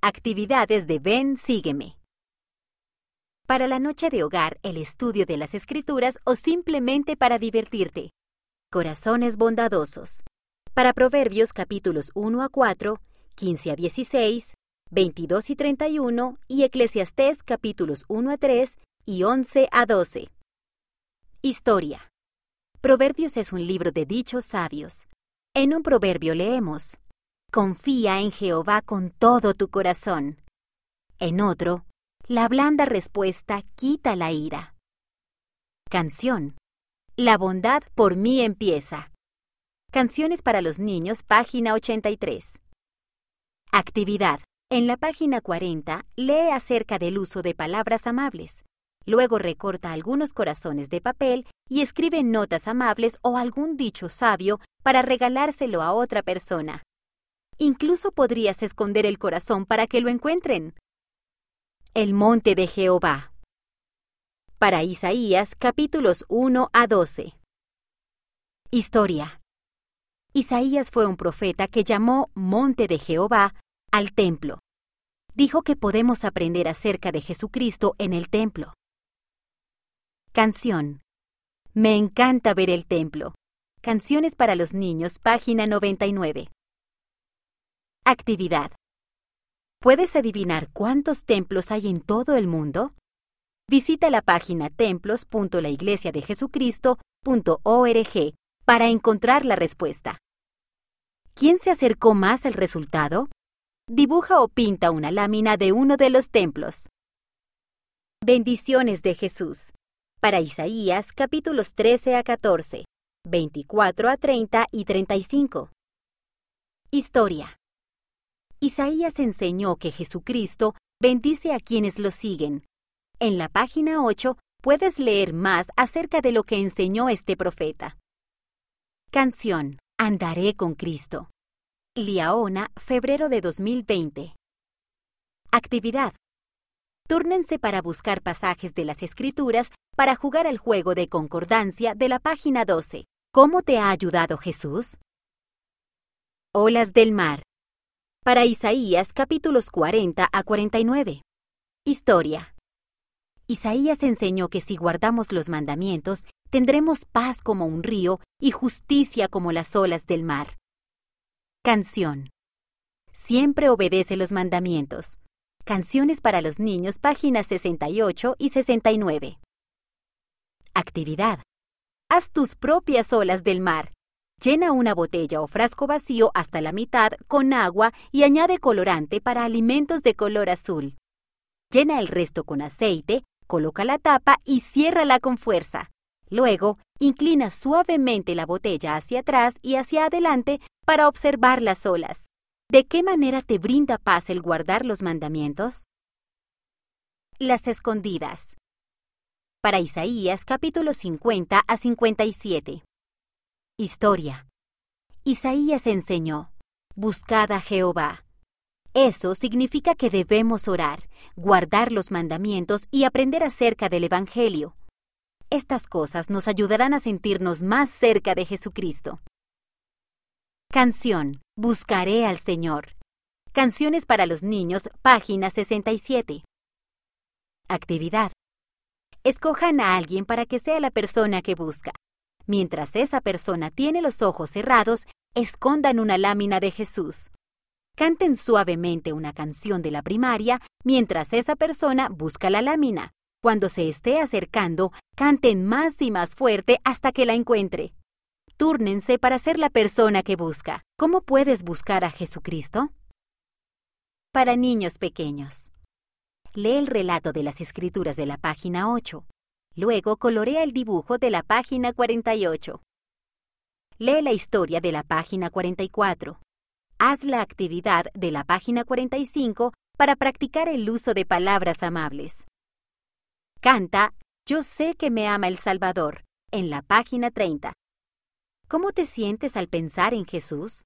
Actividades de Ven, sígueme. Para la noche de hogar, el estudio de las escrituras o simplemente para divertirte. Corazones bondadosos. Para Proverbios capítulos 1 a 4, 15 a 16, 22 y 31 y Eclesiastés capítulos 1 a 3 y 11 a 12. Historia. Proverbios es un libro de dichos sabios. En un proverbio leemos, Confía en Jehová con todo tu corazón. En otro, la blanda respuesta quita la ira. Canción. La bondad por mí empieza. Canciones para los niños, página 83. Actividad. En la página 40, lee acerca del uso de palabras amables. Luego recorta algunos corazones de papel y escribe notas amables o algún dicho sabio para regalárselo a otra persona. Incluso podrías esconder el corazón para que lo encuentren. El monte de Jehová. Para Isaías capítulos 1 a 12. Historia. Isaías fue un profeta que llamó monte de Jehová al templo. Dijo que podemos aprender acerca de Jesucristo en el templo. Canción. Me encanta ver el templo. Canciones para los niños, página 99. Actividad. ¿Puedes adivinar cuántos templos hay en todo el mundo? Visita la página templos.laiglesiadejesucristo.org para encontrar la respuesta. ¿Quién se acercó más al resultado? Dibuja o pinta una lámina de uno de los templos. Bendiciones de Jesús. Para Isaías capítulos 13 a 14, 24 a 30 y 35. Historia. Isaías enseñó que Jesucristo bendice a quienes lo siguen. En la página 8 puedes leer más acerca de lo que enseñó este profeta. Canción Andaré con Cristo. Liaona, febrero de 2020. Actividad. Túrnense para buscar pasajes de las Escrituras para jugar al juego de concordancia de la página 12. ¿Cómo te ha ayudado Jesús? Olas del mar. Para Isaías capítulos 40 a 49. Historia. Isaías enseñó que si guardamos los mandamientos, tendremos paz como un río y justicia como las olas del mar. Canción. Siempre obedece los mandamientos. Canciones para los niños, páginas 68 y 69. Actividad. Haz tus propias olas del mar. Llena una botella o frasco vacío hasta la mitad con agua y añade colorante para alimentos de color azul. Llena el resto con aceite, coloca la tapa y ciérrala con fuerza. Luego, inclina suavemente la botella hacia atrás y hacia adelante para observar las olas. ¿De qué manera te brinda paz el guardar los mandamientos? Las escondidas. Para Isaías capítulo 50 a 57. Historia. Isaías enseñó, Buscad a Jehová. Eso significa que debemos orar, guardar los mandamientos y aprender acerca del Evangelio. Estas cosas nos ayudarán a sentirnos más cerca de Jesucristo. Canción. Buscaré al Señor. Canciones para los niños, página 67. Actividad. Escojan a alguien para que sea la persona que busca. Mientras esa persona tiene los ojos cerrados, escondan una lámina de Jesús. Canten suavemente una canción de la primaria mientras esa persona busca la lámina. Cuando se esté acercando, canten más y más fuerte hasta que la encuentre. Túrnense para ser la persona que busca. ¿Cómo puedes buscar a Jesucristo? Para niños pequeños. Lee el relato de las escrituras de la página 8. Luego colorea el dibujo de la página 48. Lee la historia de la página 44. Haz la actividad de la página 45 para practicar el uso de palabras amables. Canta Yo sé que me ama el Salvador en la página 30. ¿Cómo te sientes al pensar en Jesús?